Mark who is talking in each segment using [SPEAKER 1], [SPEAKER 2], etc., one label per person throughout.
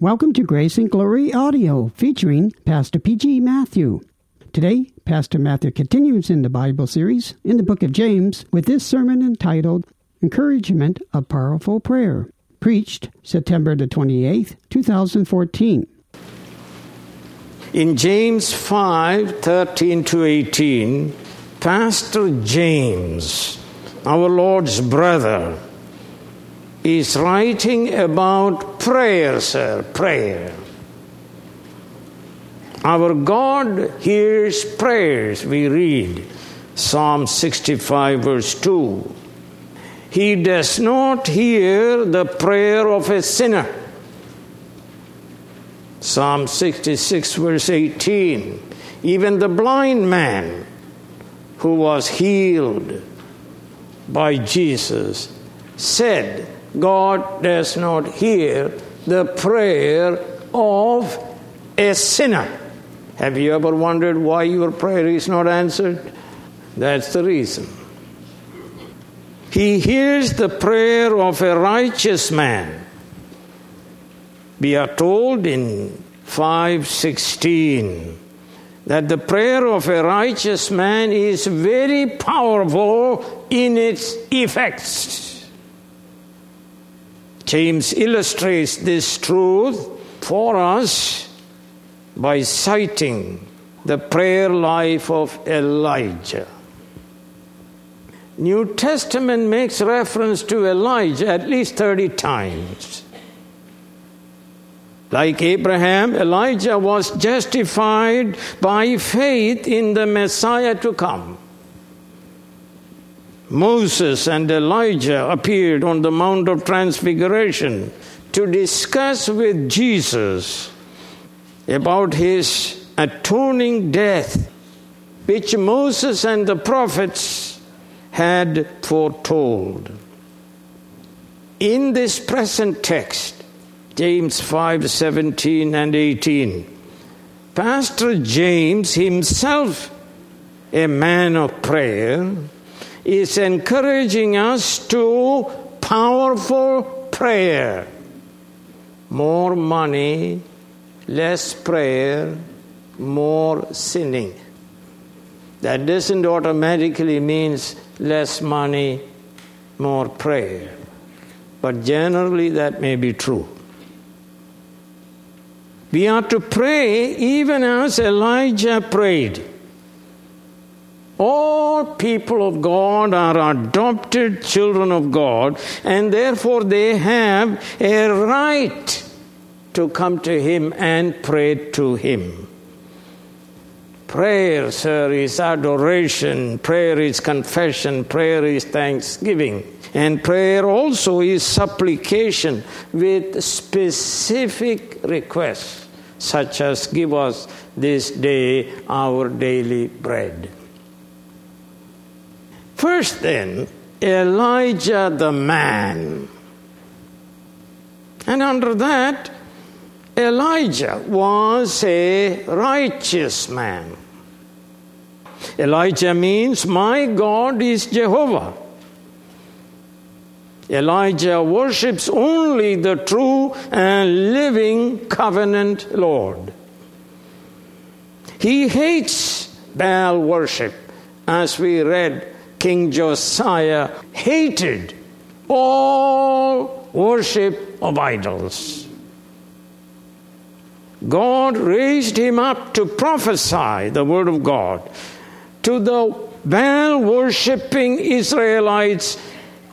[SPEAKER 1] Welcome to Grace and Glory Audio featuring Pastor P.G. Matthew. Today, Pastor Matthew continues in the Bible series in the book of James with this sermon entitled Encouragement of Powerful Prayer, preached September the 28th, 2014.
[SPEAKER 2] In James 5 13 to 18, Pastor James, our Lord's brother, is writing about prayer, sir, prayer. Our God hears prayers, we read Psalm 65, verse 2. He does not hear the prayer of a sinner. Psalm 66, verse 18. Even the blind man who was healed by Jesus said, God does not hear the prayer of a sinner. Have you ever wondered why your prayer is not answered? That's the reason. He hears the prayer of a righteous man. We are told in 516 that the prayer of a righteous man is very powerful in its effects. James illustrates this truth for us by citing the prayer life of Elijah. New Testament makes reference to Elijah at least 30 times. Like Abraham, Elijah was justified by faith in the Messiah to come. Moses and Elijah appeared on the Mount of Transfiguration to discuss with Jesus about his atoning death, which Moses and the prophets had foretold. In this present text, James 5 17 and 18, Pastor James himself, a man of prayer, is encouraging us to powerful prayer. More money, less prayer, more sinning. That doesn't automatically means less money, more prayer. But generally that may be true. We are to pray even as Elijah prayed. All people of God are adopted children of God, and therefore they have a right to come to Him and pray to Him. Prayer, sir, is adoration, prayer is confession, prayer is thanksgiving, and prayer also is supplication with specific requests, such as give us this day our daily bread. First, then, Elijah the man. And under that, Elijah was a righteous man. Elijah means, My God is Jehovah. Elijah worships only the true and living covenant Lord. He hates Baal worship, as we read King Josiah hated all worship of idols. God raised him up to prophesy the word of God to the Baal worshipping Israelites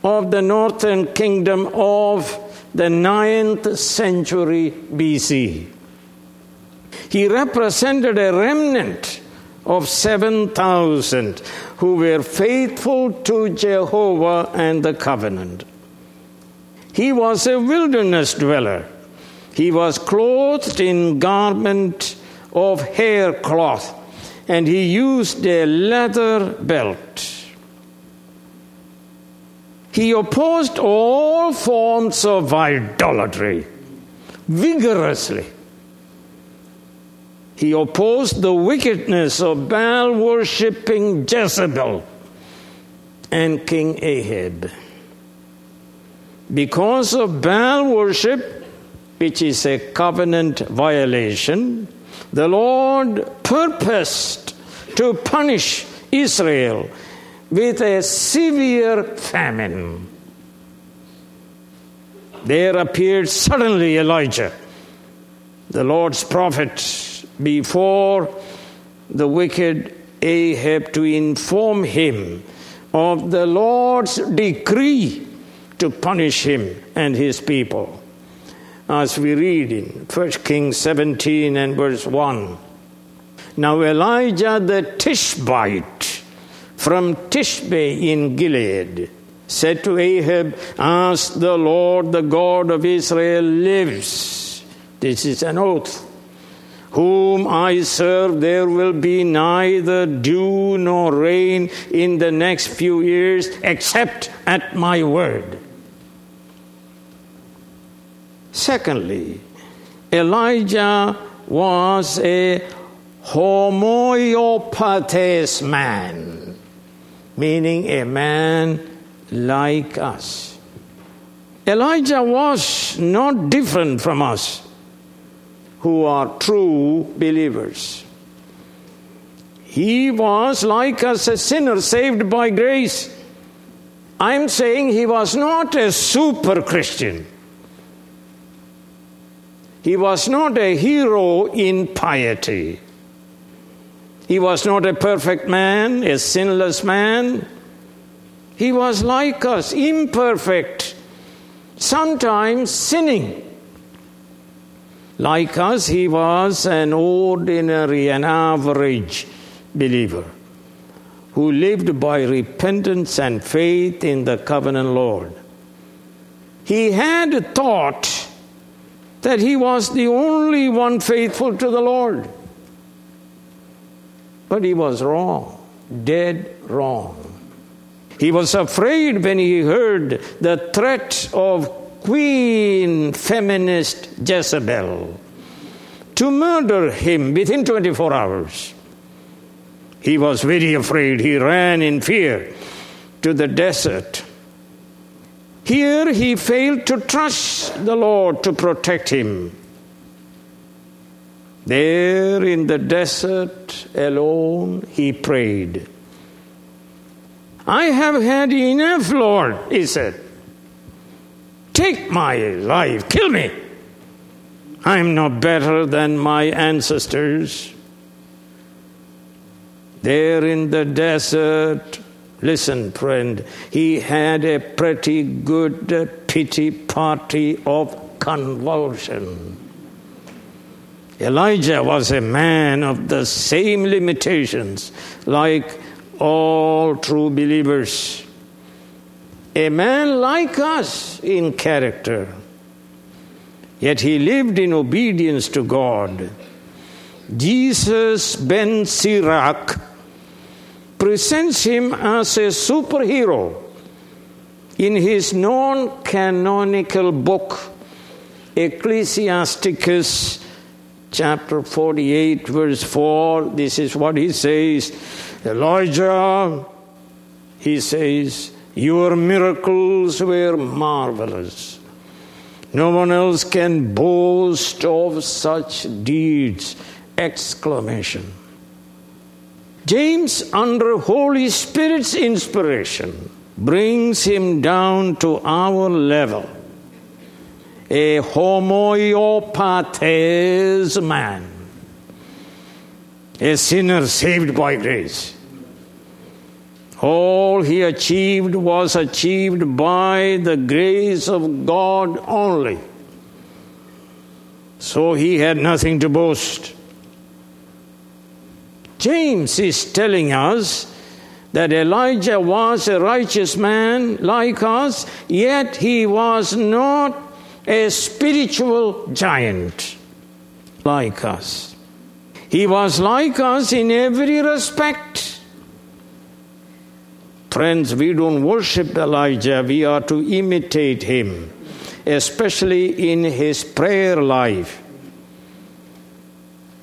[SPEAKER 2] of the northern kingdom of the ninth century BC. He represented a remnant of 7,000 who were faithful to Jehovah and the covenant. He was a wilderness dweller. He was clothed in garment of hair cloth, and he used a leather belt. He opposed all forms of idolatry vigorously he opposed the wickedness of Baal worshipping Jezebel and King Ahab. Because of Baal worship, which is a covenant violation, the Lord purposed to punish Israel with a severe famine. There appeared suddenly Elijah, the Lord's prophet, before the wicked Ahab to inform him of the Lord's decree to punish him and his people. As we read in 1 Kings 17 and verse 1. Now Elijah the Tishbite from Tishbe in Gilead said to Ahab, As the Lord, the God of Israel, lives. This is an oath. Whom I serve, there will be neither dew nor rain in the next few years, except at my word. Secondly, Elijah was a homoiopathes man, meaning a man like us. Elijah was not different from us who are true believers. He was like us, a sinner saved by grace. I'm saying he was not a super Christian. He was not a hero in piety. He was not a perfect man, a sinless man. He was like us, imperfect, sometimes sinning. Like us, he was an ordinary, an average believer who lived by repentance and faith in the covenant Lord. He had thought that he was the only one faithful to the Lord. But he was wrong, dead wrong. He was afraid when he heard the threat of Queen Feminist Jezebel to murder him within 24 hours. He was very afraid. He ran in fear to the desert. Here he failed to trust the Lord to protect him. There in the desert alone, he prayed. I have had enough, Lord, he said. Take my life, kill me. I'm no better than my ancestors. There in the desert, listen, friend, he had a pretty good pity party of convulsion. Elijah was a man of the same limitations like all true believers. A man like us in character, yet he lived in obedience to God. Jesus ben Sirach presents him as a superhero in his non canonical book, Ecclesiasticus, chapter 48, verse 4. This is what he says Elijah, he says, your miracles were marvelous. No one else can boast of such deeds! Exclamation. James, under Holy Spirit's inspiration, brings him down to our level. A homoiopathes man a sinner saved by grace. All he achieved was achieved by the grace of God only. So he had nothing to boast. James is telling us that Elijah was a righteous man like us, yet he was not a spiritual giant like us. He was like us in every respect. Friends, we don't worship Elijah, we are to imitate him, especially in his prayer life.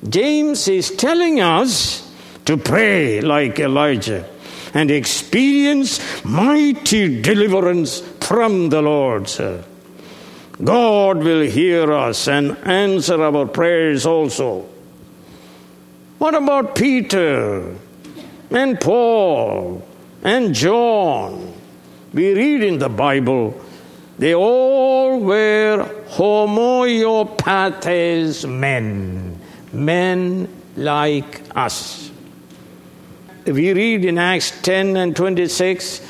[SPEAKER 2] James is telling us to pray like Elijah and experience mighty deliverance from the Lord, sir. God will hear us and answer our prayers also. What about Peter and Paul and John? We read in the Bible, they all were homoiopathes men, men like us. We read in Acts 10 and 26,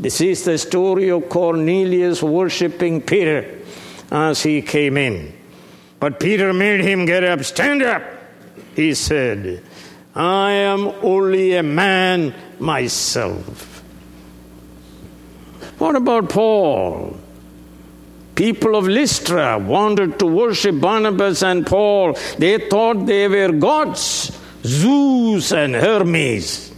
[SPEAKER 2] this is the story of Cornelius worshiping Peter as he came in. But Peter made him get up. Stand up, he said. I am only a man myself. What about Paul? People of Lystra wanted to worship Barnabas and Paul. They thought they were gods, Zeus and Hermes.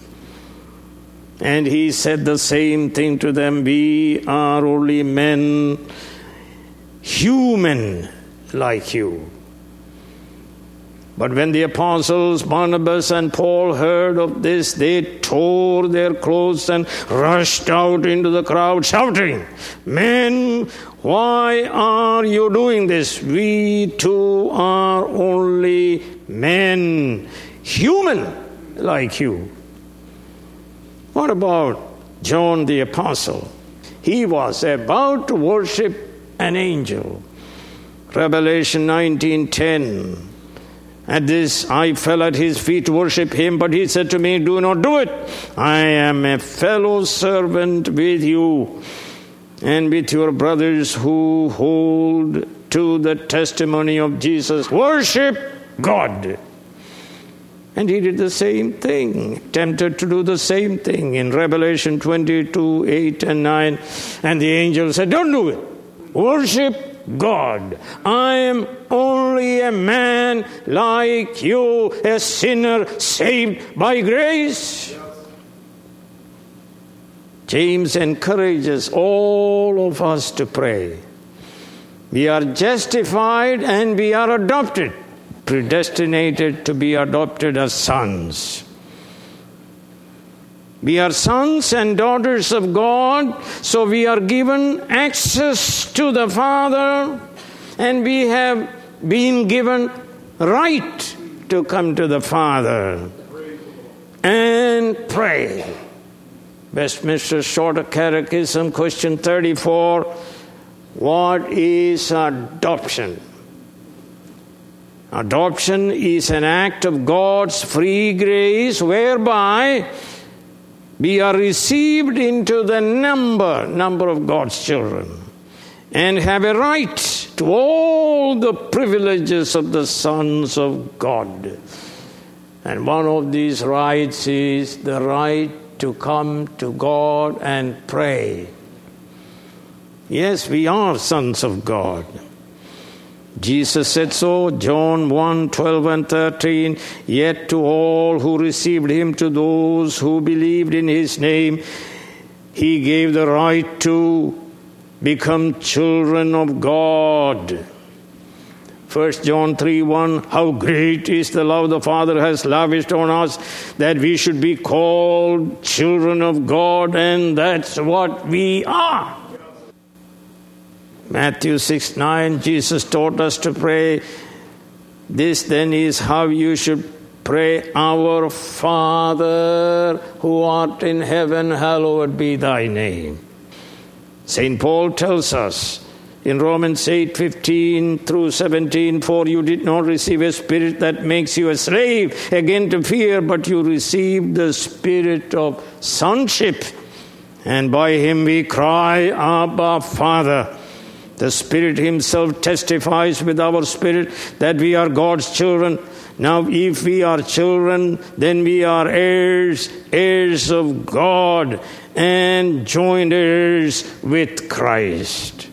[SPEAKER 2] And he said the same thing to them We are only men human like you. But when the apostles Barnabas and Paul heard of this, they tore their clothes and rushed out into the crowd, shouting, Men, why are you doing this? We too are only men, human like you. What about John the Apostle? He was about to worship an angel. Revelation 19:10. At this I fell at his feet to worship him, but he said to me, Do not do it. I am a fellow servant with you and with your brothers who hold to the testimony of Jesus. Worship God. And he did the same thing, tempted to do the same thing in Revelation 22 8 and 9. And the angel said, Don't do it. Worship God. I am only a man like you, a sinner saved by grace. James encourages all of us to pray. We are justified and we are adopted, predestinated to be adopted as sons. We are sons and daughters of God, so we are given access to the Father, and we have been given right to come to the Father and pray. Westminster Shorter Catechism, question 34 What is adoption? Adoption is an act of God's free grace whereby we are received into the number number of God's children and have a right to all the privileges of the sons of God. And one of these rights is the right to come to God and pray. Yes, we are sons of God. Jesus said so, John 1 12 and 13. Yet to all who received him, to those who believed in his name, he gave the right to become children of God. 1 John 3 1 How great is the love the Father has lavished on us that we should be called children of God, and that's what we are. Matthew 6 9, Jesus taught us to pray. This then is how you should pray Our Father who art in heaven, hallowed be thy name. St. Paul tells us in Romans 8 15 through 17, For you did not receive a spirit that makes you a slave again to fear, but you received the spirit of sonship. And by him we cry, Abba, Father. The Spirit Himself testifies with our spirit that we are God's children. Now, if we are children, then we are heirs, heirs of God, and joint heirs with Christ.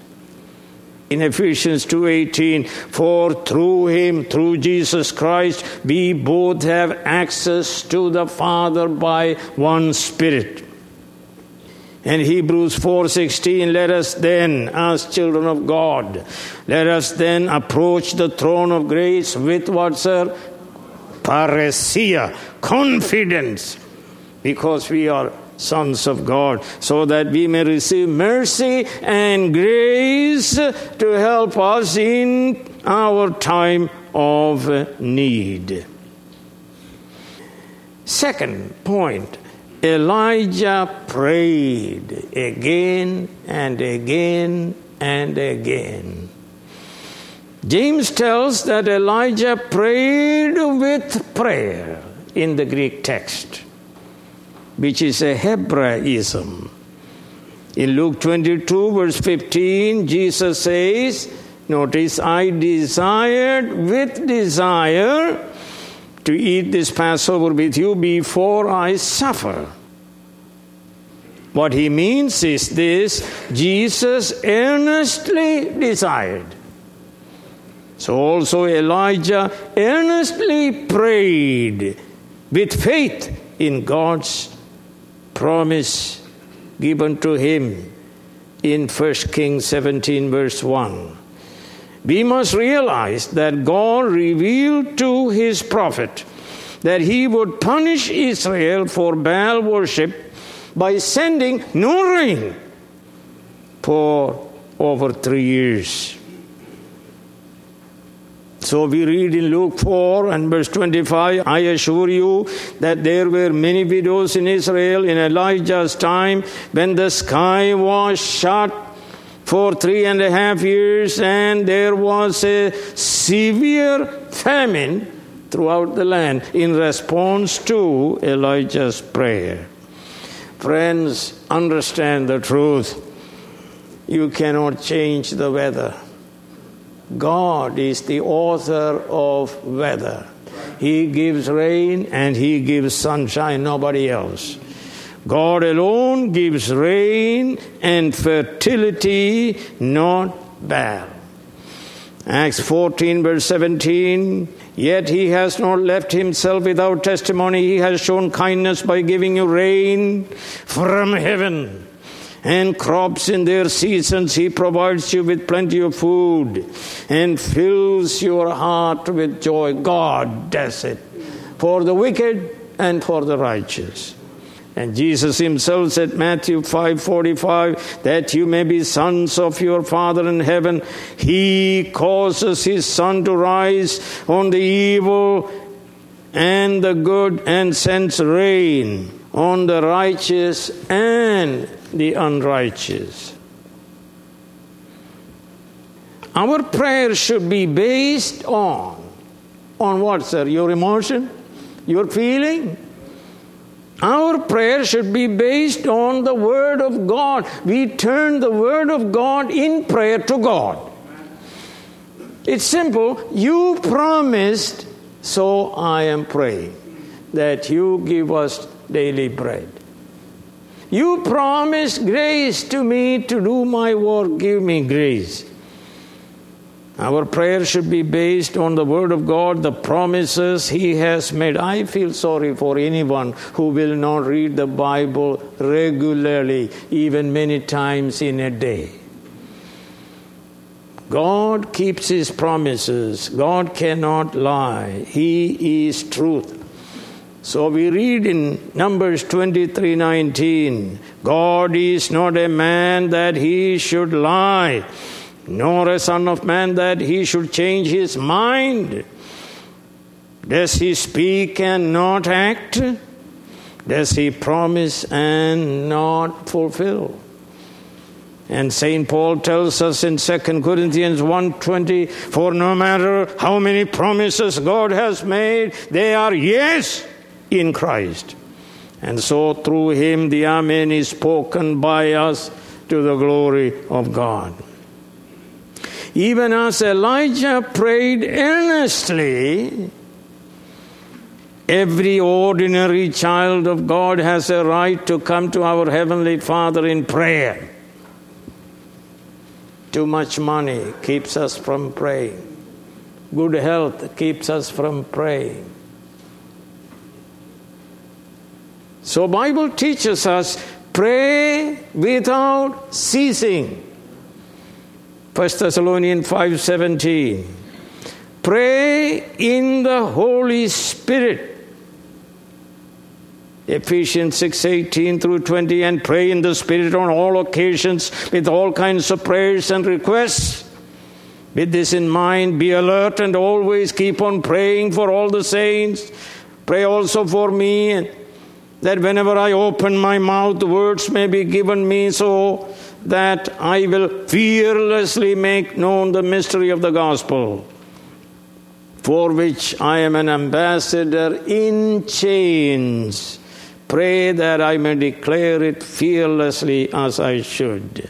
[SPEAKER 2] In Ephesians 2:18, for through him, through Jesus Christ, we both have access to the Father by one Spirit. And Hebrews 4:16 let us then as children of God let us then approach the throne of grace with what sir? Parrhesia confidence. Because we are sons of God, so that we may receive mercy and grace to help us in our time of need. Second point Elijah prayed again and again and again. James tells that Elijah prayed with prayer in the Greek text, which is a Hebraism. In Luke 22, verse 15, Jesus says, Notice, I desired with desire to eat this Passover with you before I suffer. What he means is this Jesus earnestly desired. So also Elijah earnestly prayed with faith in God's promise given to him in 1 Kings 17, verse 1 we must realize that God revealed to his prophet that he would punish Israel for Baal worship by sending no rain for over three years. So we read in Luke 4 and verse 25 I assure you that there were many widows in Israel in Elijah's time when the sky was shut for three and a half years, and there was a severe famine throughout the land in response to Elijah's prayer. Friends, understand the truth. You cannot change the weather. God is the author of weather. He gives rain and He gives sunshine, nobody else. God alone gives rain and fertility, not Baal. Acts 14, verse 17. Yet he has not left himself without testimony. He has shown kindness by giving you rain from heaven and crops in their seasons. He provides you with plenty of food and fills your heart with joy. God does it for the wicked and for the righteous. And Jesus himself said, Matthew 5:45, that you may be sons of your Father in heaven. He causes his sun to rise on the evil and the good and sends rain on the righteous and the unrighteous. Our prayer should be based on on what, sir? Your emotion? Your feeling? Our prayer should be based on the Word of God. We turn the Word of God in prayer to God. It's simple. You promised, so I am praying that you give us daily bread. You promised grace to me to do my work. Give me grace. Our prayer should be based on the Word of God, the promises He has made. I feel sorry for anyone who will not read the Bible regularly, even many times in a day. God keeps His promises. God cannot lie. He is truth. So we read in Numbers 23 19, God is not a man that he should lie nor a son of man that he should change his mind. Does he speak and not act? Does he promise and not fulfill? And St. Paul tells us in 2 Corinthians 1:20, for no matter how many promises God has made, they are yes in Christ. And so through him the Amen is spoken by us to the glory of God. Even as Elijah prayed earnestly, every ordinary child of God has a right to come to our Heavenly Father in prayer. Too much money keeps us from praying. Good health keeps us from praying. So Bible teaches us pray without ceasing. 1 Thessalonians 5:17 Pray in the Holy Spirit. Ephesians 6:18 through 20, and pray in the Spirit on all occasions with all kinds of prayers and requests. With this in mind, be alert and always keep on praying for all the saints. Pray also for me, that whenever I open my mouth, words may be given me so that I will fearlessly make known the mystery of the gospel, for which I am an ambassador in chains. Pray that I may declare it fearlessly as I should.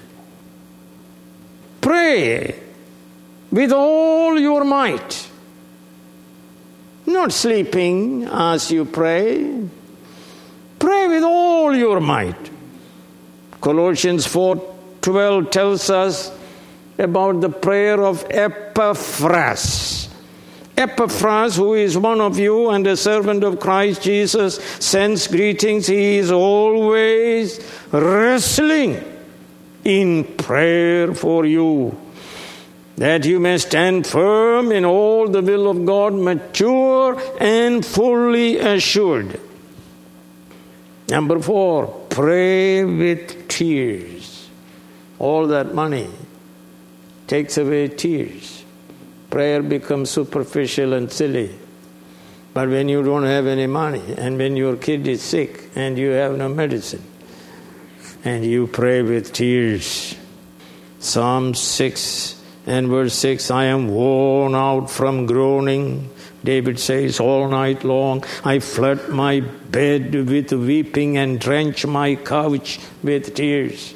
[SPEAKER 2] Pray with all your might, not sleeping as you pray. Pray with all your might. Colossians 4:12 tells us about the prayer of Epaphras. Epaphras, who is one of you and a servant of Christ Jesus, sends greetings. He is always wrestling in prayer for you that you may stand firm in all the will of God, mature and fully assured. Number four, pray with tears. All that money takes away tears. Prayer becomes superficial and silly. But when you don't have any money, and when your kid is sick and you have no medicine, and you pray with tears. Psalm 6 and verse 6 I am worn out from groaning. David says, All night long I flood my bed with weeping and drench my couch with tears.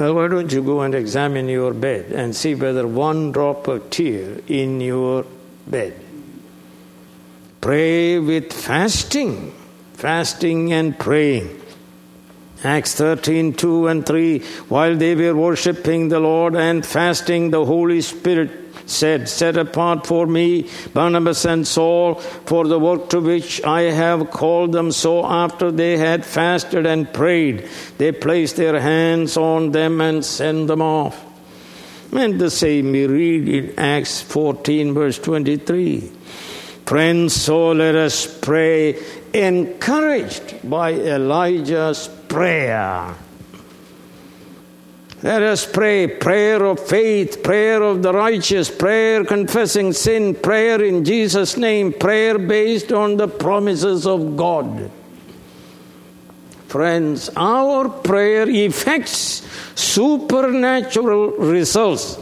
[SPEAKER 2] Well, why don't you go and examine your bed and see whether one drop of tear in your bed? Pray with fasting, fasting and praying. Acts 13, 2 and 3. While they were worshipping the Lord and fasting, the Holy Spirit said, Set apart for me Barnabas and Saul for the work to which I have called them. So after they had fasted and prayed, they placed their hands on them and sent them off. And the same we read in Acts 14, verse 23. Friends, so let us pray, encouraged by Elijah's prayer. Let us pray prayer of faith, prayer of the righteous, prayer confessing sin, prayer in Jesus' name, prayer based on the promises of God. Friends, our prayer effects supernatural results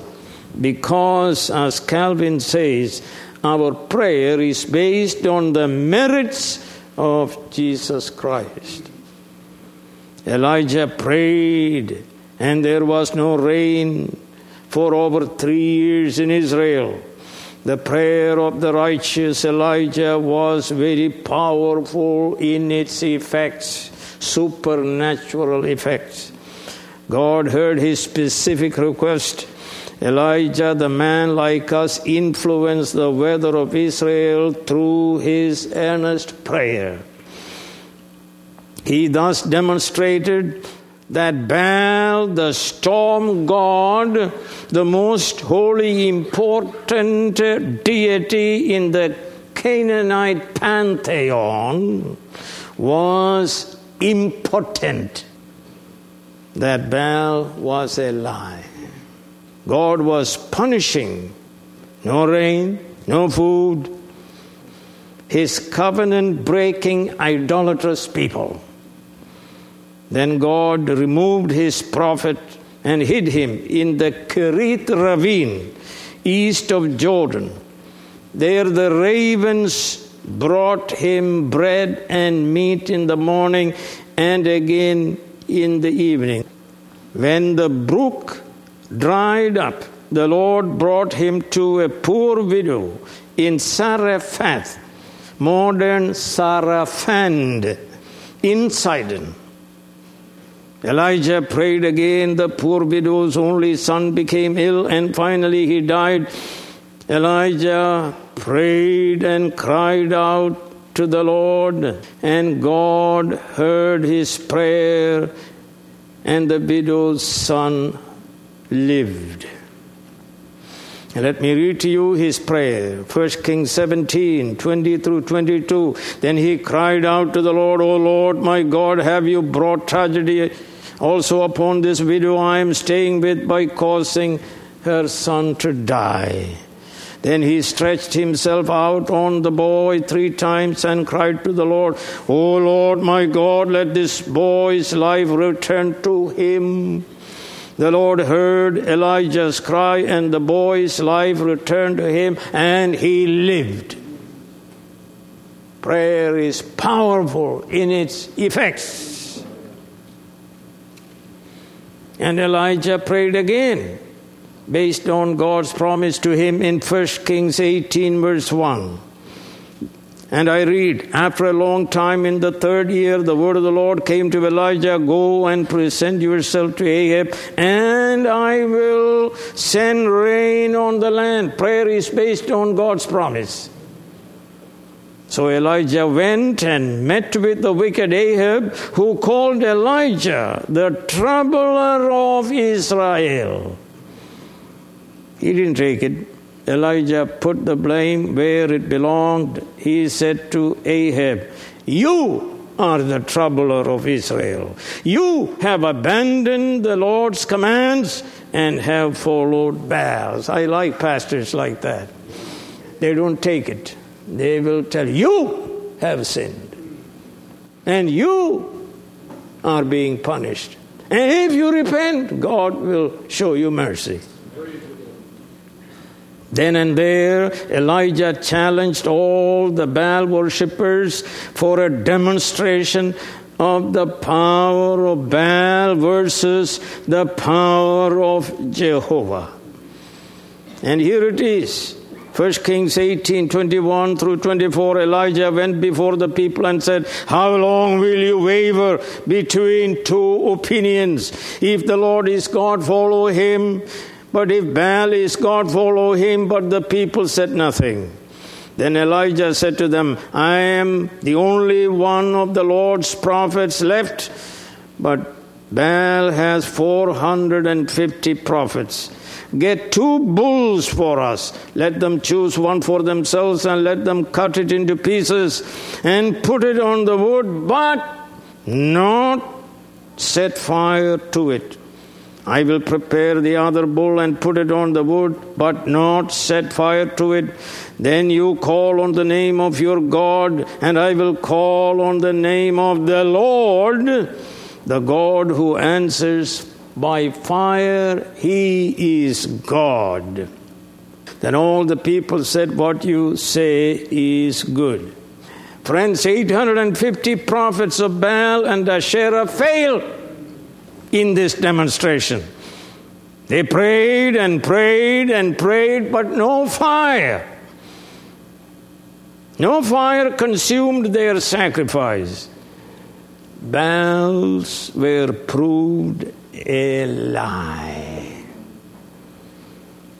[SPEAKER 2] because, as Calvin says, our prayer is based on the merits of Jesus Christ. Elijah prayed and there was no rain for over three years in Israel. The prayer of the righteous Elijah was very powerful in its effects, supernatural effects. God heard his specific request. Elijah, the man like us, influenced the weather of Israel through his earnest prayer. He thus demonstrated that Baal, the storm god, the most holy, important deity in the Canaanite pantheon, was impotent. That Baal was a lie. God was punishing no rain, no food, his covenant breaking idolatrous people. Then God removed his prophet and hid him in the Kerith ravine east of Jordan. There the ravens brought him bread and meat in the morning and again in the evening. When the brook dried up, the Lord brought him to a poor widow in Zarephath, modern Sarafand, in Sidon. Elijah prayed again. The poor widow's only son became ill and finally he died. Elijah prayed and cried out to the Lord, and God heard his prayer, and the widow's son lived. Let me read to you his prayer. 1 Kings 17, 20 through 22. Then he cried out to the Lord, O Lord, my God, have you brought tragedy also upon this widow I am staying with by causing her son to die? Then he stretched himself out on the boy three times and cried to the Lord, O Lord my God, let this boy's life return to him. The Lord heard Elijah's cry, and the boy's life returned to him, and he lived. Prayer is powerful in its effects. And Elijah prayed again based on God's promise to him in 1 Kings 18, verse 1. And I read, After a long time in the third year, the word of the Lord came to Elijah Go and present yourself to Ahab, and I will send rain on the land. Prayer is based on God's promise. So Elijah went and met with the wicked Ahab, who called Elijah the troubler of Israel. He didn't take it. Elijah put the blame where it belonged. He said to Ahab, You are the troubler of Israel. You have abandoned the Lord's commands and have followed Baals. I like pastors like that. They don't take it. They will tell you have sinned. And you are being punished. And if you repent, God will show you mercy. Then and there, Elijah challenged all the Baal worshippers for a demonstration of the power of Baal versus the power of Jehovah. And here it is. 1 Kings 18 21 through 24 Elijah went before the people and said, How long will you waver between two opinions? If the Lord is God, follow him. But if Baal is God, follow him. But the people said nothing. Then Elijah said to them, I am the only one of the Lord's prophets left, but Baal has 450 prophets. Get two bulls for us. Let them choose one for themselves and let them cut it into pieces and put it on the wood, but not set fire to it. I will prepare the other bull and put it on the wood, but not set fire to it. Then you call on the name of your God, and I will call on the name of the Lord, the God who answers by fire. He is God. Then all the people said, What you say is good. Friends, 850 prophets of Baal and Asherah failed in this demonstration. They prayed and prayed and prayed, but no fire. No fire consumed their sacrifice. Baals were proved a lie.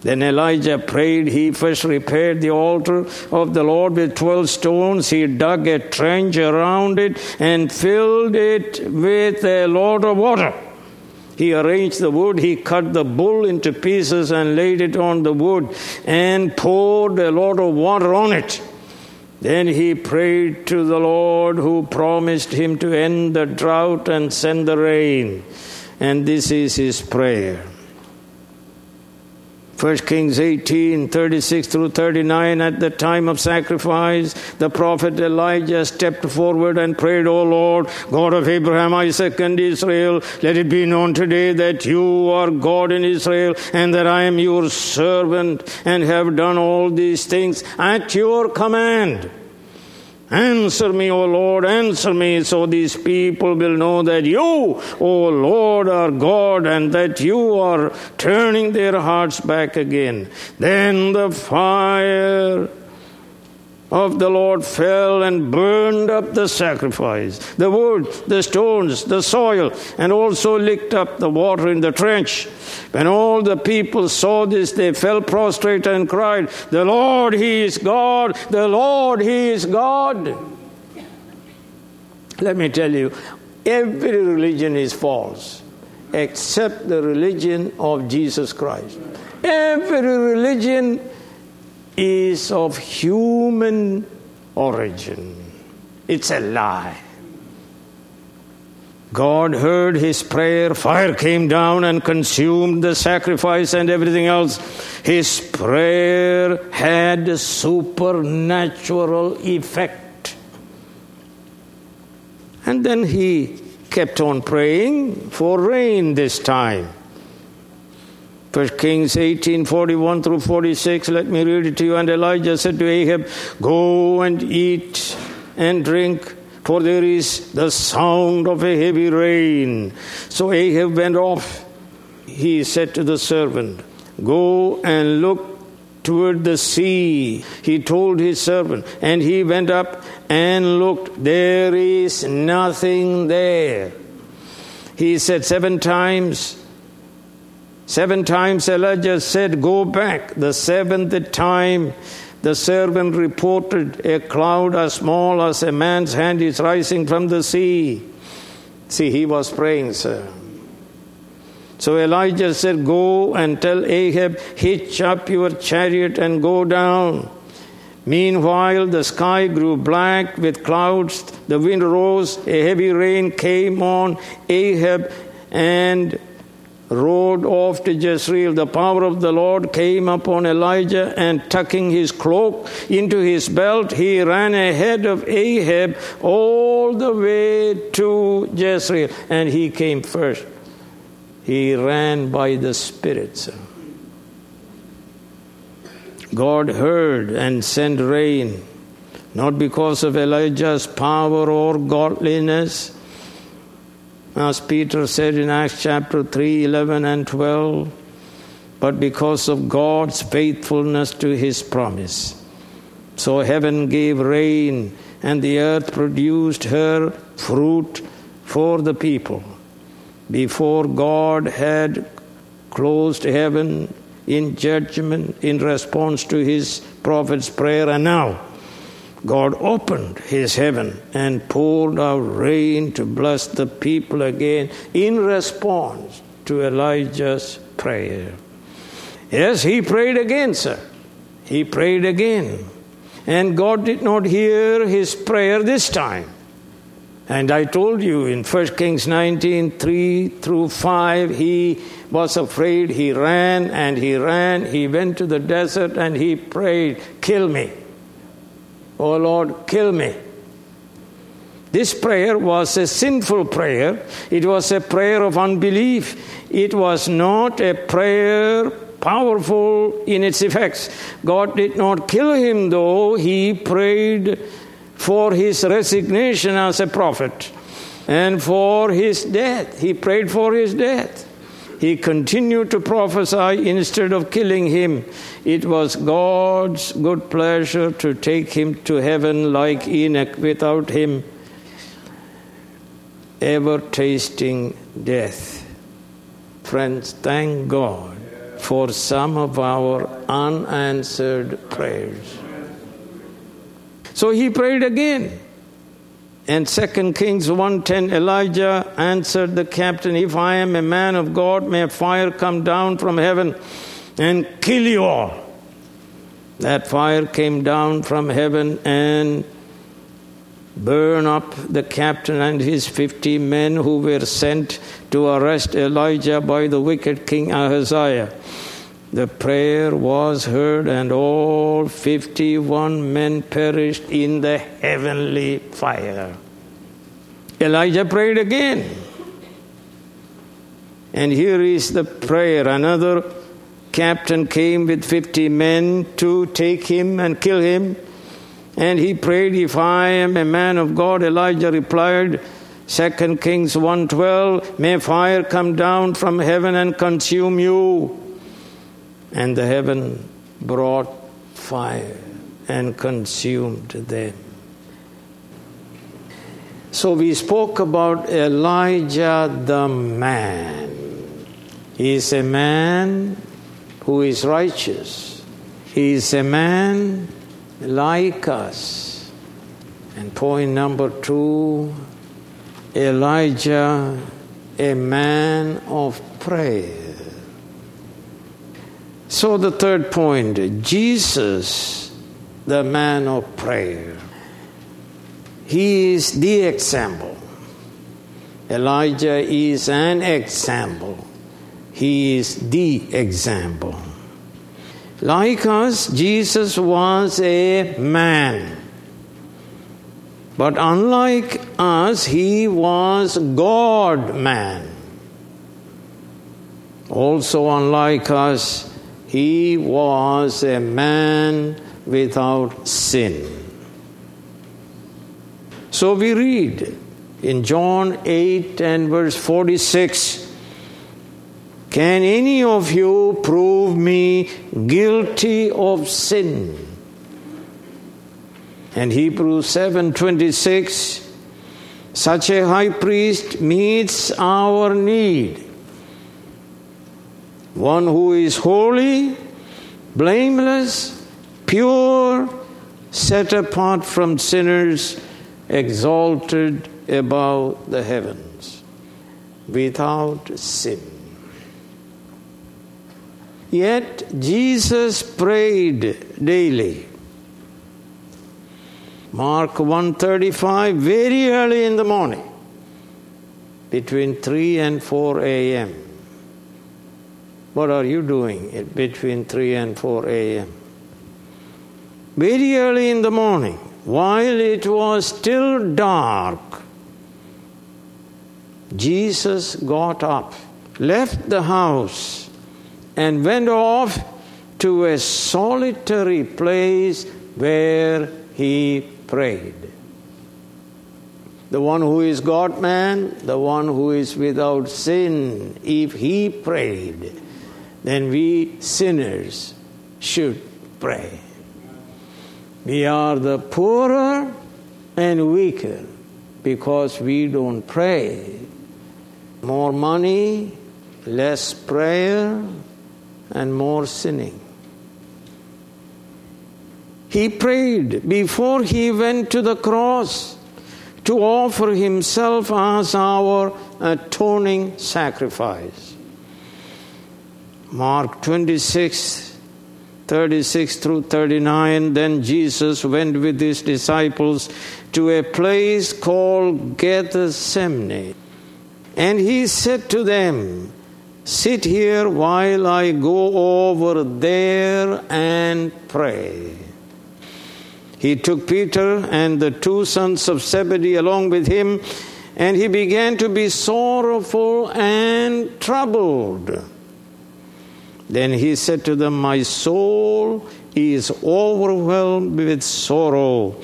[SPEAKER 2] Then Elijah prayed. He first repaired the altar of the Lord with 12 stones. He dug a trench around it and filled it with a lot of water. He arranged the wood, he cut the bull into pieces and laid it on the wood and poured a lot of water on it. Then he prayed to the Lord who promised him to end the drought and send the rain. And this is his prayer. 1 Kings 18, 36 through 39, at the time of sacrifice, the prophet Elijah stepped forward and prayed, O Lord, God of Abraham, Isaac, and Israel, let it be known today that you are God in Israel, and that I am your servant, and have done all these things at your command. Answer me, O Lord, answer me, so these people will know that you, O Lord, are God, and that you are turning their hearts back again. Then the fire of the Lord fell and burned up the sacrifice, the wood, the stones, the soil, and also licked up the water in the trench. When all the people saw this, they fell prostrate and cried, The Lord, He is God! The Lord, He is God! Let me tell you, every religion is false except the religion of Jesus Christ. Every religion is of human origin. It's a lie. God heard his prayer. Fire came down and consumed the sacrifice and everything else. His prayer had a supernatural effect. And then he kept on praying for rain this time. First Kings 18 41 through 46. Let me read it to you. And Elijah said to Ahab, Go and eat and drink for there is the sound of a heavy rain. So Ahab went off. He said to the servant, Go and look toward the sea. He told his servant, and he went up and looked. There is nothing there. He said seven times, Seven times Elijah said, Go back. The seventh time the servant reported, A cloud as small as a man's hand is rising from the sea. See, he was praying, sir. So Elijah said, Go and tell Ahab, hitch up your chariot and go down. Meanwhile, the sky grew black with clouds, the wind rose, a heavy rain came on Ahab, and rode off to Jezreel, the power of the Lord came upon Elijah, and tucking his cloak into his belt, he ran ahead of Ahab all the way to Jezreel. And he came first. He ran by the Spirit. God heard and sent rain, not because of Elijah's power or godliness as Peter said in Acts chapter 3 11 and 12, but because of God's faithfulness to his promise. So heaven gave rain, and the earth produced her fruit for the people. Before God had closed heaven in judgment in response to his prophet's prayer, and now God opened his heaven and poured out rain to bless the people again in response to Elijah's prayer. Yes, he prayed again, sir. He prayed again. And God did not hear his prayer this time. And I told you in 1 Kings 19 3 through 5, he was afraid, he ran and he ran, he went to the desert and he prayed, Kill me. Oh Lord, kill me. This prayer was a sinful prayer. It was a prayer of unbelief. It was not a prayer powerful in its effects. God did not kill him, though. He prayed for his resignation as a prophet and for his death. He prayed for his death. He continued to prophesy instead of killing him. It was God's good pleasure to take him to heaven like Enoch without him ever tasting death. Friends, thank God for some of our unanswered prayers. So he prayed again. And 2 Kings 1:10 Elijah answered the captain, "If I am a man of God, may a fire come down from heaven and kill you all." That fire came down from heaven and burn up the captain and his 50 men who were sent to arrest Elijah by the wicked king Ahaziah. The prayer was heard, and all 51 men perished in the heavenly fire. Elijah prayed again. And here is the prayer. Another captain came with 50 men to take him and kill him. And he prayed, If I am a man of God, Elijah replied, 2 Kings 1:12 May fire come down from heaven and consume you and the heaven brought fire and consumed them. So we spoke about Elijah the man. He is a man who is righteous. He is a man like us. And point number two Elijah, a man of prayer. So, the third point Jesus, the man of prayer. He is the example. Elijah is an example. He is the example. Like us, Jesus was a man. But unlike us, he was God man. Also, unlike us, he was a man without sin. So we read in John 8 and verse 46 Can any of you prove me guilty of sin? And Hebrews 7:26 such a high priest meets our need. One who is holy, blameless, pure, set apart from sinners, exalted above the heavens, without sin. Yet Jesus prayed daily. Mark 135 very early in the morning between 3 and 4 a.m. What are you doing between 3 and 4 a.m.? Very early in the morning, while it was still dark, Jesus got up, left the house, and went off to a solitary place where he prayed. The one who is God man, the one who is without sin, if he prayed, then we sinners should pray. We are the poorer and weaker because we don't pray. More money, less prayer, and more sinning. He prayed before he went to the cross to offer himself as our atoning sacrifice. Mark 26 36 through 39. Then Jesus went with his disciples to a place called Gethsemane. And he said to them, Sit here while I go over there and pray. He took Peter and the two sons of Zebedee along with him, and he began to be sorrowful and troubled. Then he said to them, My soul is overwhelmed with sorrow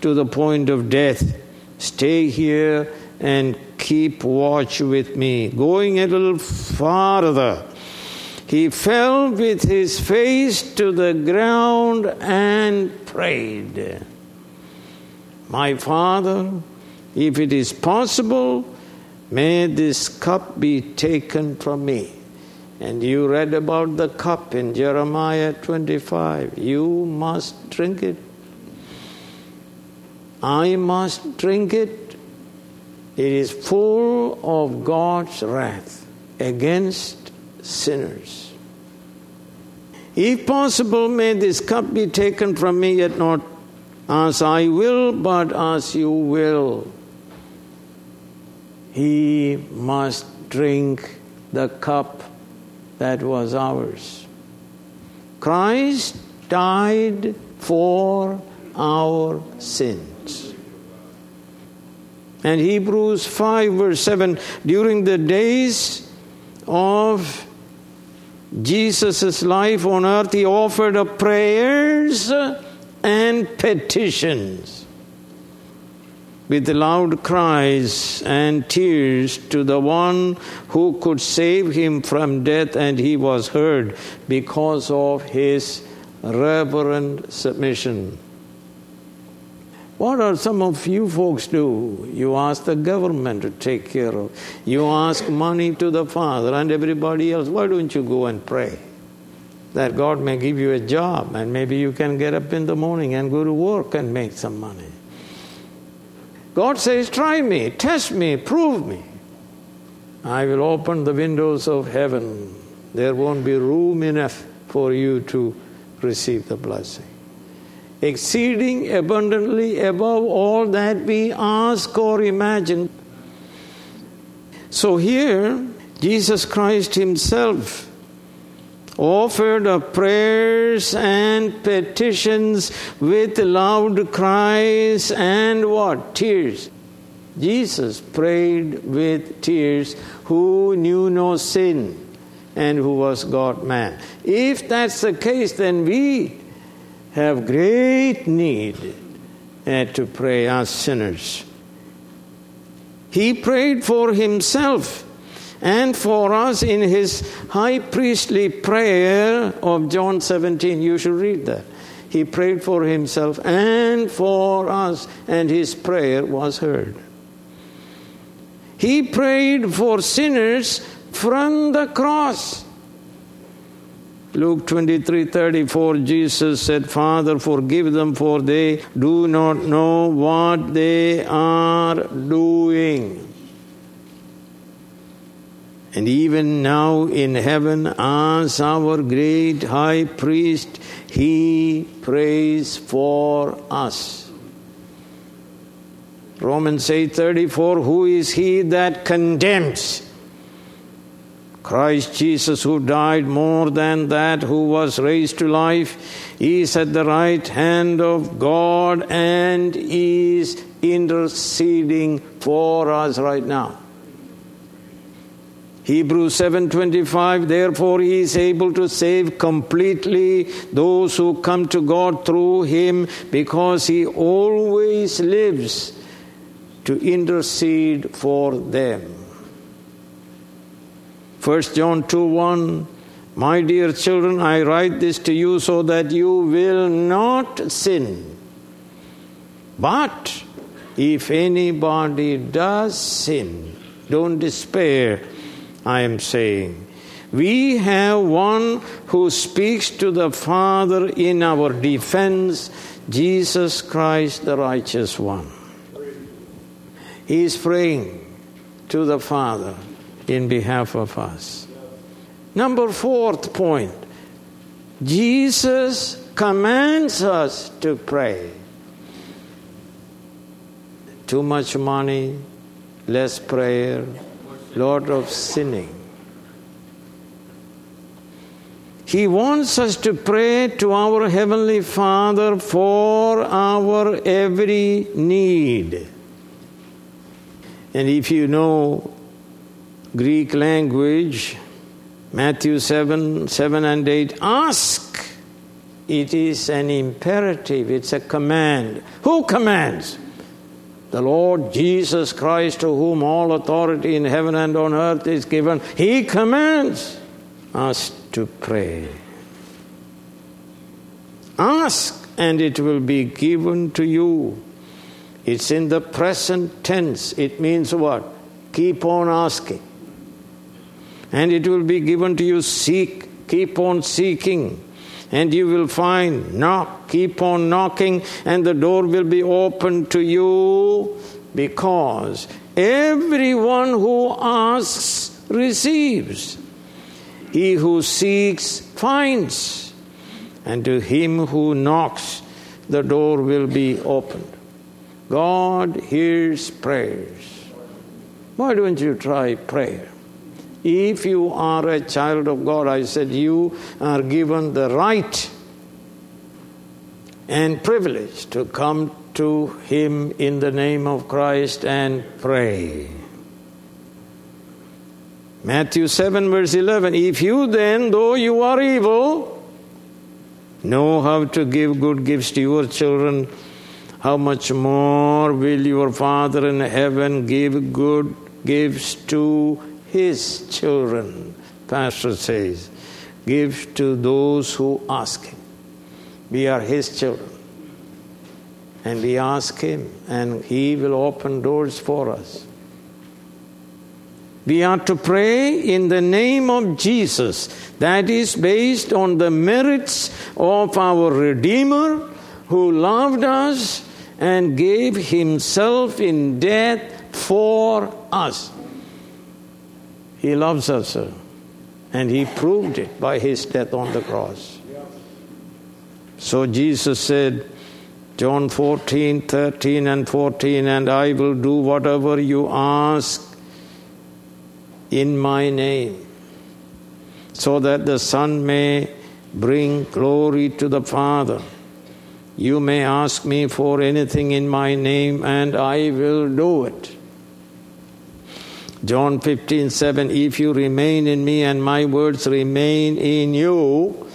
[SPEAKER 2] to the point of death. Stay here and keep watch with me. Going a little farther, he fell with his face to the ground and prayed, My Father, if it is possible, may this cup be taken from me. And you read about the cup in Jeremiah 25. You must drink it. I must drink it. It is full of God's wrath against sinners. If possible, may this cup be taken from me, yet not as I will, but as you will. He must drink the cup that was ours. Christ died for our sins. And Hebrews 5, verse 7 during the days of Jesus' life on earth, he offered up prayers and petitions with loud cries and tears to the one who could save him from death, and he was heard because of his reverent submission. What are some of you folks do? You ask the government to take care of. You ask money to the Father and everybody else. Why don't you go and pray? That God may give you a job and maybe you can get up in the morning and go to work and make some money. God says, Try me, test me, prove me. I will open the windows of heaven. There won't be room enough for you to receive the blessing. Exceeding abundantly above all that we ask or imagine. So here, Jesus Christ Himself offered up prayers and petitions with loud cries and what? Tears. Jesus prayed with tears who knew no sin and who was God man. If that's the case, then we have great need uh, to pray as sinners. He prayed for himself and for us in his high priestly prayer of John 17. You should read that. He prayed for himself and for us, and his prayer was heard. He prayed for sinners from the cross. Luke 23 34, Jesus said, Father, forgive them, for they do not know what they are doing. And even now in heaven, as our great high priest, he prays for us. Romans 8:34 Who is he that condemns? Christ Jesus, who died more than that, who was raised to life, is at the right hand of God and is interceding for us right now. Hebrews 7:25 Therefore he is able to save completely those who come to God through him because he always lives to intercede for them. 1 John 2 1 My dear children, I write this to you so that you will not sin. But if anybody does sin, don't despair I am saying. We have one who speaks to the Father in our defense, Jesus Christ, the righteous one. He is praying to the Father in behalf of us. Number fourth point Jesus commands us to pray. Too much money, less prayer, lot of sinning. He wants us to pray to our Heavenly Father for our every need. And if you know Greek language, Matthew 7 7 and 8, ask. It is an imperative, it's a command. Who commands? The Lord Jesus Christ, to whom all authority in heaven and on earth is given, He commands us to pray. Ask, and it will be given to you. It's in the present tense. It means what? Keep on asking. And it will be given to you. Seek, keep on seeking and you will find. Knock, keep on knocking, and the door will be opened to you because everyone who asks receives. He who seeks finds, and to him who knocks, the door will be opened. God hears prayers. Why don't you try prayer? If you are a child of God, I said you are given the right and privilege to come to Him in the name of Christ and pray. Matthew 7, verse 11 If you then, though you are evil, know how to give good gifts to your children, how much more will your Father in heaven give good gifts to his children, Pastor says, give to those who ask him. We are his children. And we ask him, and he will open doors for us. We are to pray in the name of Jesus. That is based on the merits of our Redeemer who loved us and gave himself in death for us. He loves us. And he proved it by his death on the cross. So Jesus said, John 14, 13, and 14, and I will do whatever you ask in my name, so that the Son may bring glory to the Father. You may ask me for anything in my name, and I will do it. John 15, 7 If you remain in me and my words remain in you,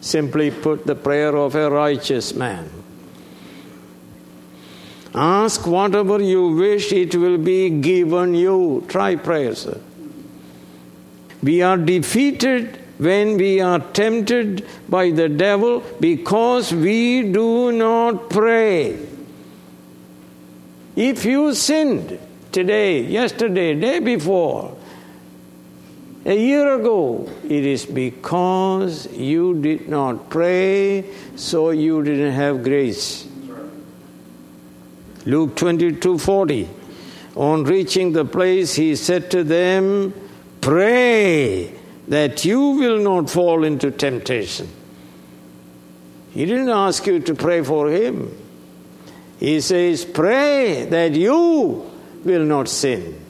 [SPEAKER 2] simply put the prayer of a righteous man. Ask whatever you wish, it will be given you. Try prayer, sir. We are defeated when we are tempted by the devil because we do not pray. If you sinned today, yesterday, day before, a year ago, it is because you did not pray, so you didn't have grace. Luke 22 40. On reaching the place, he said to them, Pray that you will not fall into temptation. He didn't ask you to pray for him. He says, Pray that you will not sin.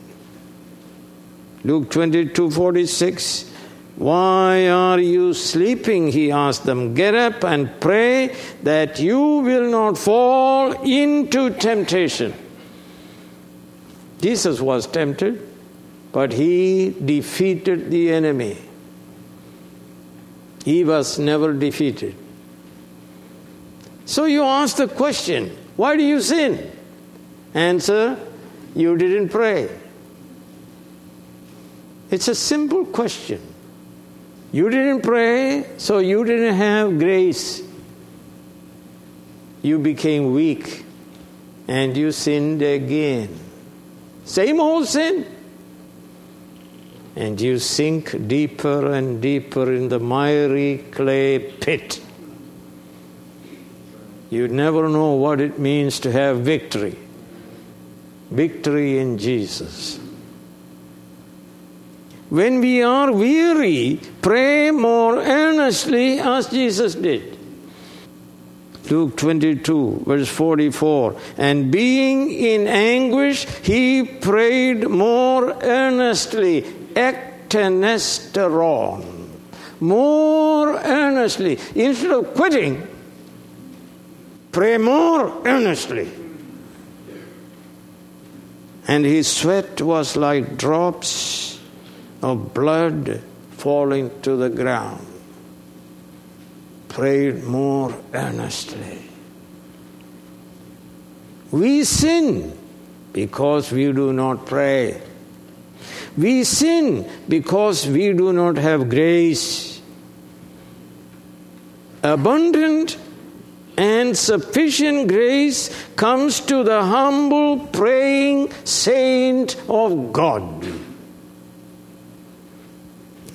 [SPEAKER 2] Luke 22 46. Why are you sleeping? He asked them. Get up and pray that you will not fall into temptation. Jesus was tempted, but he defeated the enemy. He was never defeated. So you ask the question why do you sin? Answer you didn't pray. It's a simple question. You didn't pray, so you didn't have grace. You became weak and you sinned again. Same old sin. And you sink deeper and deeper in the miry clay pit. You never know what it means to have victory. Victory in Jesus. When we are weary, pray more earnestly as Jesus did. Luke 22, verse 44. And being in anguish, he prayed more earnestly. Ektenesteron. More earnestly. Instead of quitting, pray more earnestly. And his sweat was like drops of blood falling to the ground. Prayed more earnestly. We sin because we do not pray. We sin because we do not have grace. Abundant and sufficient grace comes to the humble praying saint of God.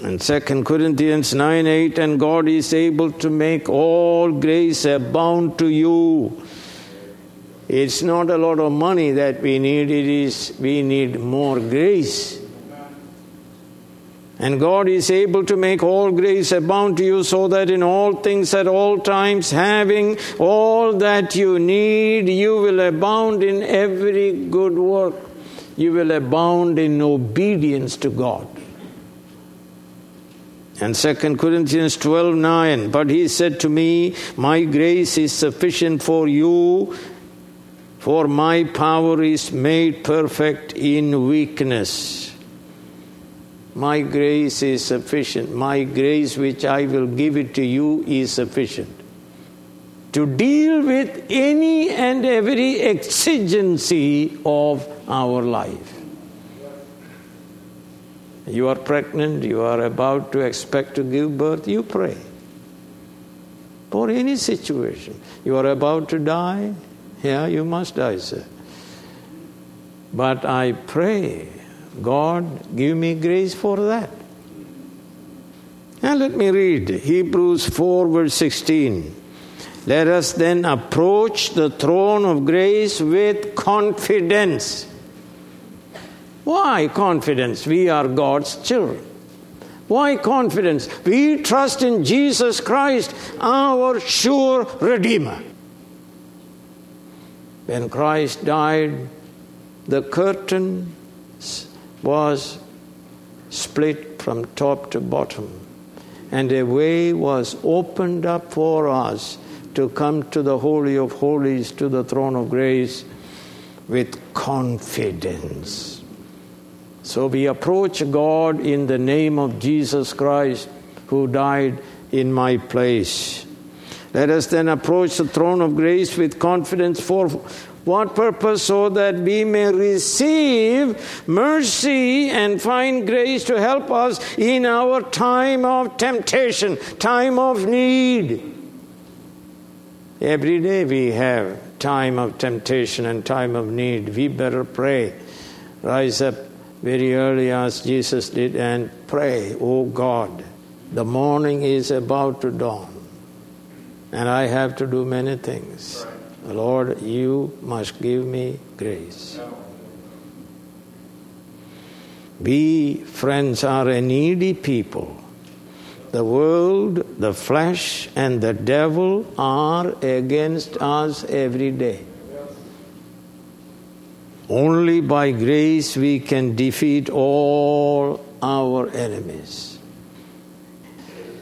[SPEAKER 2] And 2 Corinthians 9 8, and God is able to make all grace abound to you. It's not a lot of money that we need, it is we need more grace. And God is able to make all grace abound to you so that in all things at all times, having all that you need, you will abound in every good work. You will abound in obedience to God. And 2 Corinthians 12 9, but he said to me, My grace is sufficient for you, for my power is made perfect in weakness. My grace is sufficient. My grace, which I will give it to you, is sufficient to deal with any and every exigency of our life. You are pregnant, you are about to expect to give birth, you pray. For any situation. You are about to die, yeah, you must die, sir. But I pray, God, give me grace for that. And let me read Hebrews 4, verse 16. Let us then approach the throne of grace with confidence why confidence? We are God's children. Why confidence? We trust in Jesus Christ, our sure Redeemer. When Christ died, the curtain was split from top to bottom, and a way was opened up for us to come to the Holy of Holies, to the throne of grace, with confidence. So we approach God in the name of Jesus Christ, who died in my place. Let us then approach the throne of grace with confidence for what purpose? So that we may receive mercy and find grace to help us in our time of temptation, time of need. Every day we have time of temptation and time of need. We better pray. Rise up very early as Jesus did and pray, Oh God, the morning is about to dawn and I have to do many things. Lord, you must give me grace. We, friends, are a needy people. The world, the flesh, and the devil are against us every day. Only by grace we can defeat all our enemies.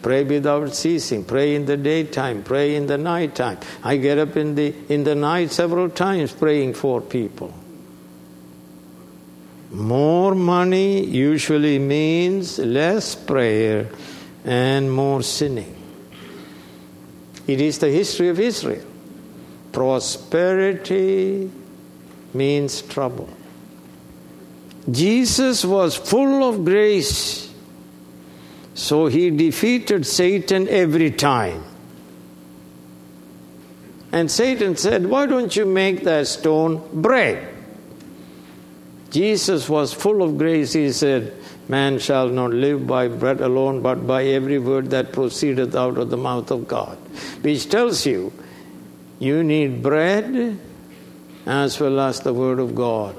[SPEAKER 2] Pray without ceasing. Pray in the daytime. Pray in the nighttime. I get up in the, in the night several times praying for people. More money usually means less prayer and more sinning. It is the history of Israel. Prosperity means trouble. Jesus was full of grace, so he defeated Satan every time. And Satan said, Why don't you make that stone bread? Jesus was full of grace. He said, Man shall not live by bread alone, but by every word that proceedeth out of the mouth of God. Which tells you, you need bread as well as the Word of God.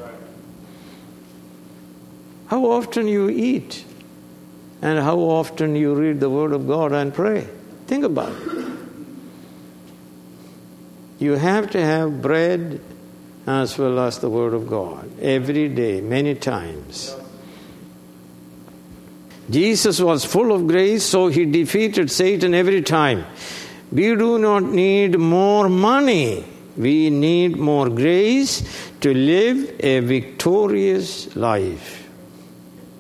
[SPEAKER 2] How often you eat and how often you read the Word of God and pray. Think about it. You have to have bread as well as the Word of God every day, many times. Jesus was full of grace, so he defeated Satan every time. We do not need more money. We need more grace to live a victorious life.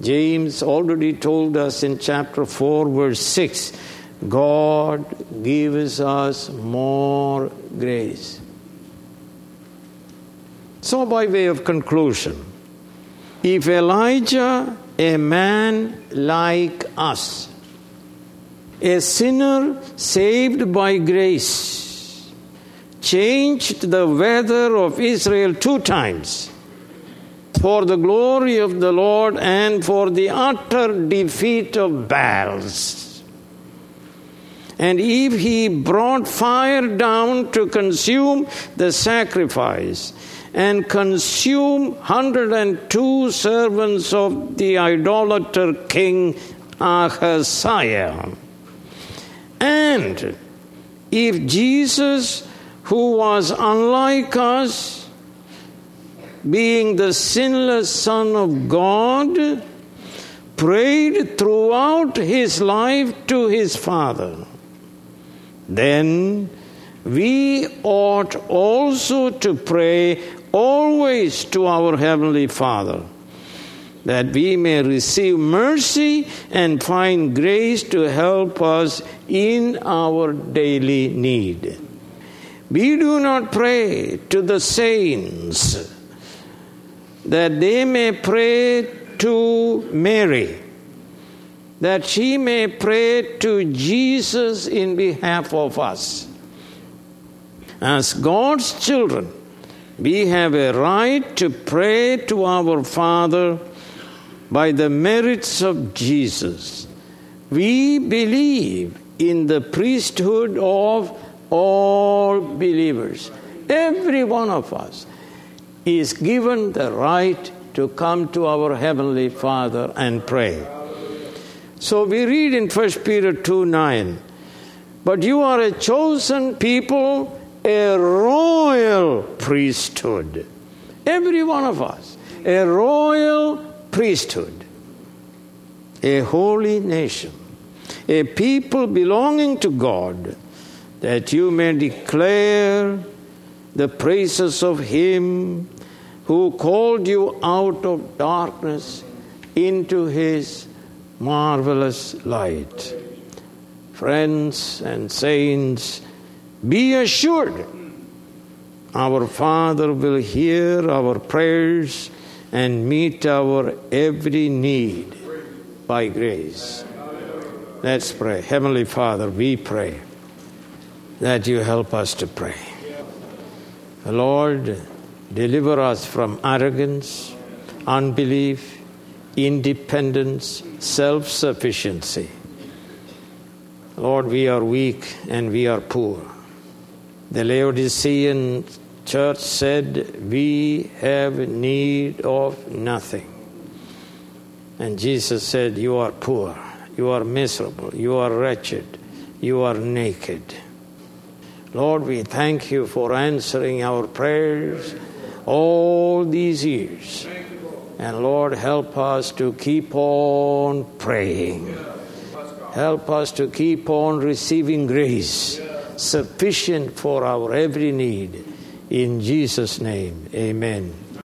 [SPEAKER 2] James already told us in chapter 4, verse 6 God gives us more grace. So, by way of conclusion, if Elijah a man like us, a sinner saved by grace, changed the weather of Israel two times for the glory of the Lord and for the utter defeat of Baals. And if he brought fire down to consume the sacrifice, and consume 102 servants of the idolater king Ahaziah. And if Jesus, who was unlike us, being the sinless Son of God, prayed throughout his life to his Father, then we ought also to pray always to our Heavenly Father, that we may receive mercy and find grace to help us in our daily need. We do not pray to the saints that they may pray to Mary, that she may pray to Jesus in behalf of us. As God's children, we have a right to pray to our Father by the merits of Jesus. We believe in the priesthood of all believers. Every one of us is given the right to come to our Heavenly Father and pray. So we read in 1 Peter 2 9, but you are a chosen people, a royal priesthood. Every one of us, a royal priesthood, a holy nation, a people belonging to God, that you may declare the praises of Him who called you out of darkness into His marvelous light. Friends and saints, be assured our Father will hear our prayers and meet our every need by grace. Let's pray. Heavenly Father, we pray that you help us to pray. Lord, deliver us from arrogance, unbelief, independence, self sufficiency. Lord, we are weak and we are poor. The Laodicean church said, We have need of nothing. And Jesus said, You are poor, you are miserable, you are wretched, you are naked. Lord, we thank you for answering our prayers all these years. And Lord, help us to keep on praying. Help us to keep on receiving grace sufficient for our every need. In Jesus' name, amen.